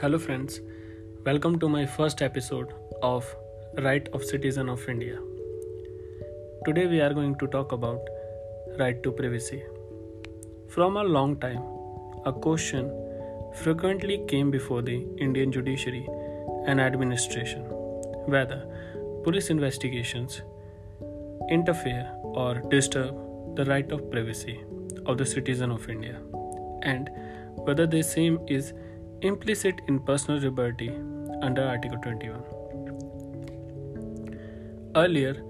Hello friends, welcome to my first episode of Right of Citizen of India. Today we are going to talk about right to privacy. From a long time, a question frequently came before the Indian judiciary and administration whether police investigations interfere or disturb the right of privacy of the citizen of India and whether the same is implicit in personal liberty under Article 21. Earlier,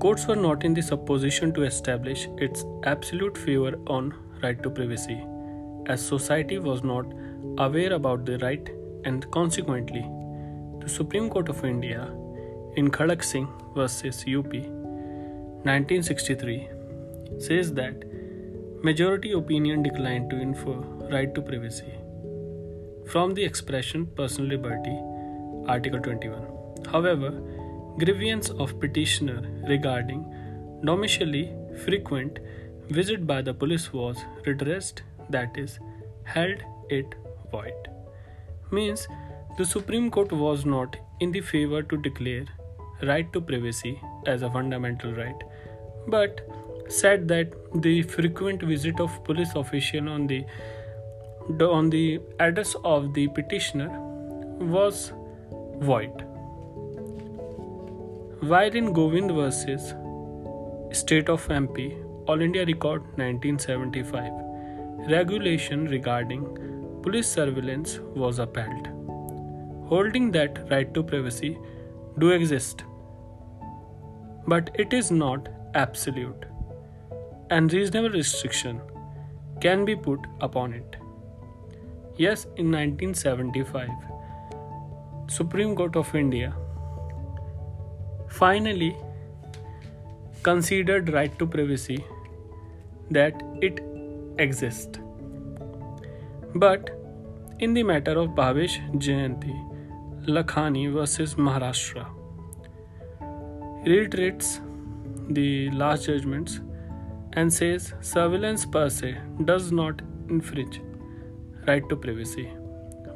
courts were not in the supposition to establish its absolute favor on right to privacy, as society was not aware about the right and consequently, the Supreme Court of India in Khadak Singh versus UP 1963 says that majority opinion declined to infer right to privacy from the expression personal liberty, Article 21. However, grievance of petitioner regarding domiciliary frequent visit by the police was redressed, that is, held it void. Means the Supreme Court was not in the favor to declare right to privacy as a fundamental right, but said that the frequent visit of police official on the on the address of the petitioner was void. While in Govind versus State of MP, All India Record 1975, regulation regarding police surveillance was upheld, holding that right to privacy do exist, but it is not absolute, and reasonable restriction can be put upon it. Yes, in 1975, Supreme Court of India finally considered right to privacy that it exists. But in the matter of Bhavesh Jayanti, Lakhani versus Maharashtra, reiterates the last judgments and says surveillance per se does not infringe right to privacy.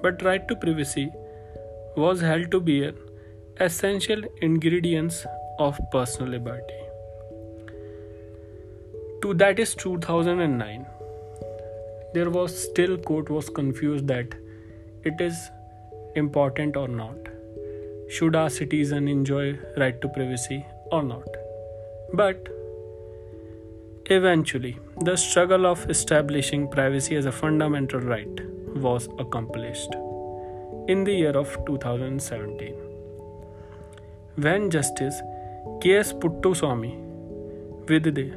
But right to privacy was held to be an essential ingredient of personal liberty. To that is 2009. There was still court was confused that it is important or not. Should our citizen enjoy right to privacy or not? But Eventually, the struggle of establishing privacy as a fundamental right was accomplished in the year of 2017 when Justice K.S. Puttaswamy, with the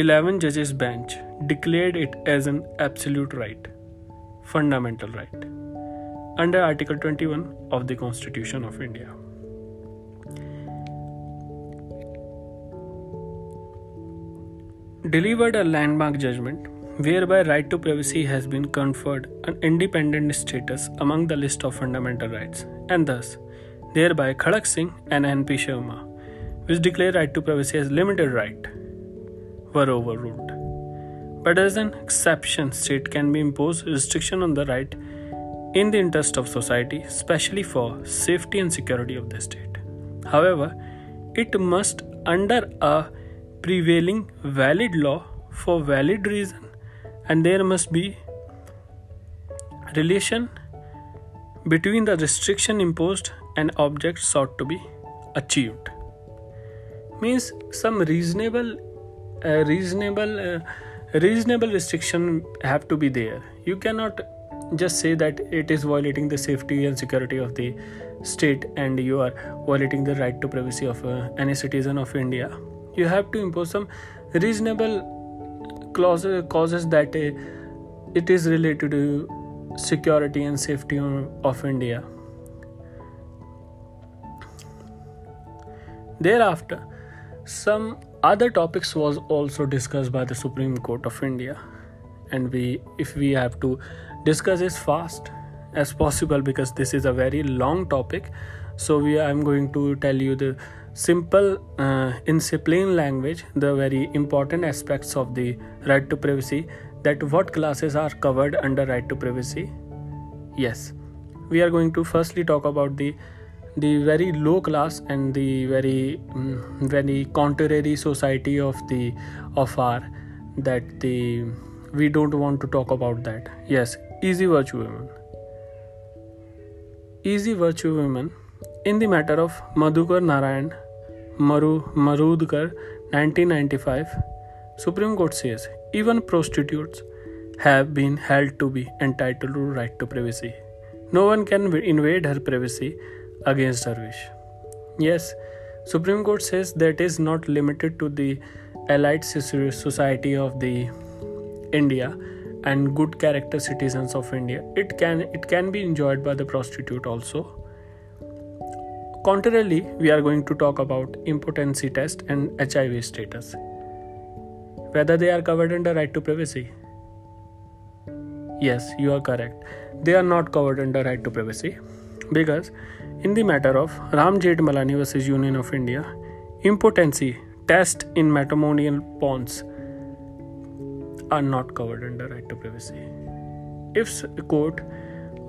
11 judges bench, declared it as an absolute right, fundamental right, under Article 21 of the Constitution of India. Delivered a landmark judgment whereby right to privacy has been conferred an independent status among the list of fundamental rights and thus thereby Khadak Singh and MP Sharma which declare right to privacy as limited right were overruled. But as an exception state can be imposed restriction on the right in the interest of society especially for safety and security of the state. However it must under a prevailing valid law for valid reason and there must be relation between the restriction imposed and object sought to be achieved. Means some reasonable uh, reasonable uh, reasonable restriction have to be there. You cannot just say that it is violating the safety and security of the state and you are violating the right to privacy of uh, any citizen of india you have to impose some reasonable clauses causes that uh, it is related to security and safety of india. Thereafter some other topics was also discussed by the supreme court of india. And we if we have to discuss as fast as possible because this is a very long topic so we i'm going to tell you the simple uh, in plain language the very important aspects of the right to privacy that what classes are covered under right to privacy? Yes. We are going to firstly talk about the the very low class and the very um, very contrary society of the of our that the we don't want to talk about that. Yes easy virtue women. Easy virtue women in the matter of madhukar narayan maru marudkar 1995 supreme court says even prostitutes have been held to be entitled to right to privacy no one can invade her privacy against her wish. Yes, Supreme Court says that is not limited to the elite society of the India and good character citizens of India. It can it can be enjoyed by the prostitute also. Contrarily, we are going to talk about impotency test and HIV status. Whether they are covered under right to privacy. Yes, you are correct. They are not covered under right to privacy because in the matter of Ram Malani versus Union of India, impotency test in matrimonial bonds are not covered under right to privacy. If court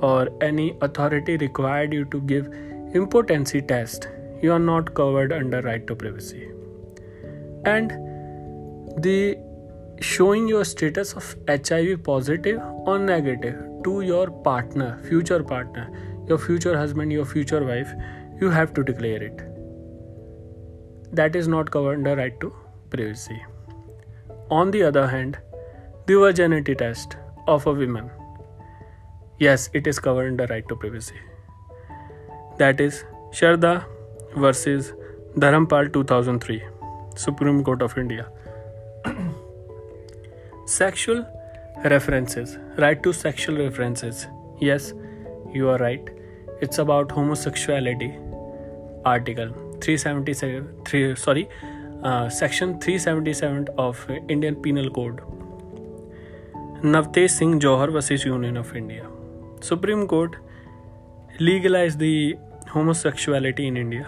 or any authority required you to give impotency test, you are not covered under right to privacy. And the showing your status of HIV positive or negative to your partner, future partner, your future husband, your future wife, you have to declare it. That is not covered under right to privacy. On the other hand, the virginity test of a woman, yes, it is covered under right to privacy. That is Sharda versus Dharampal 2003, Supreme Court of India. sexual references, right to sexual references. Yes, you are right. It's about homosexuality. Article 377 3 sorry uh, section 377 of indian penal code. Navtej singh johar versus union of india. Supreme court legalized the homosexuality in india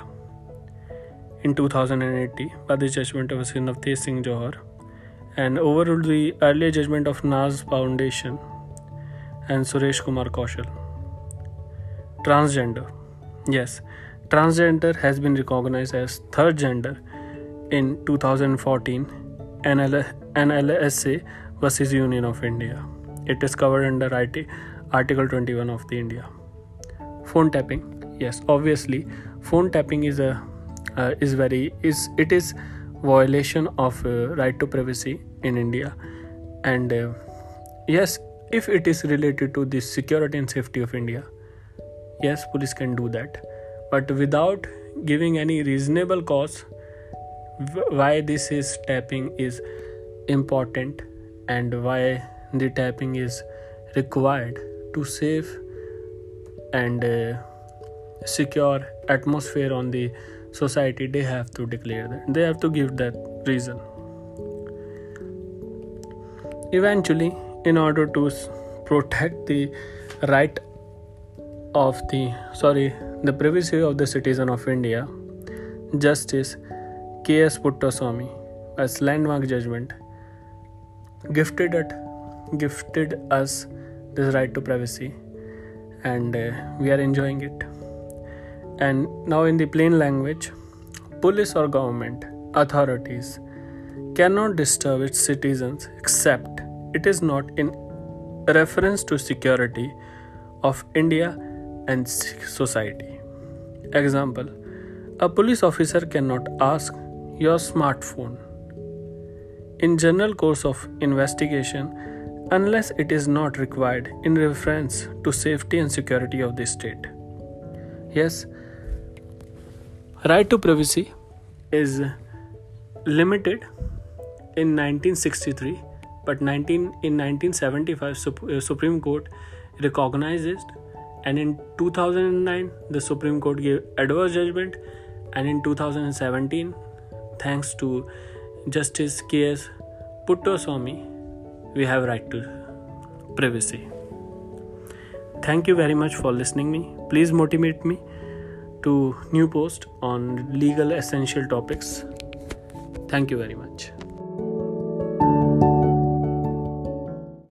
in 2080 by the judgment of navtej singh johar and overruled the earlier judgment of Naz Foundation and Suresh Kumar Kaushal. Transgender. Yes, transgender has been recognized as third gender in 2014 NL- NLSA versus Union of India. It is covered under IT, Article 21 of the India. Phone tapping. Yes, obviously, phone tapping is a uh, is very is it is violation of uh, right to privacy in India, and uh, yes, if it is related to the security and safety of India, yes police can do that but without giving any reasonable cause why this is tapping is important and why the tapping is required to save and uh, secure atmosphere on the society they have to declare that they have to give that reason eventually in order to protect the right of the sorry the privacy of the citizen of India, Justice K.S. Puttaswamy, as landmark judgment, gifted it, gifted us this right to privacy, and uh, we are enjoying it. And now, in the plain language, police or government authorities cannot disturb its citizens except it is not in reference to security of India and society. Example A police officer cannot ask your smartphone in general course of investigation unless it is not required in reference to safety and security of the state. Yes, right to privacy is limited in 1963 but 19 in 1975 uh, Supreme Court recognizes and in 2009 the supreme court gave adverse judgment and in 2017 thanks to justice ks puttaswamy we have right to privacy. Thank you very much for listening me. Please motivate me to new post on legal essential topics. Thank you very much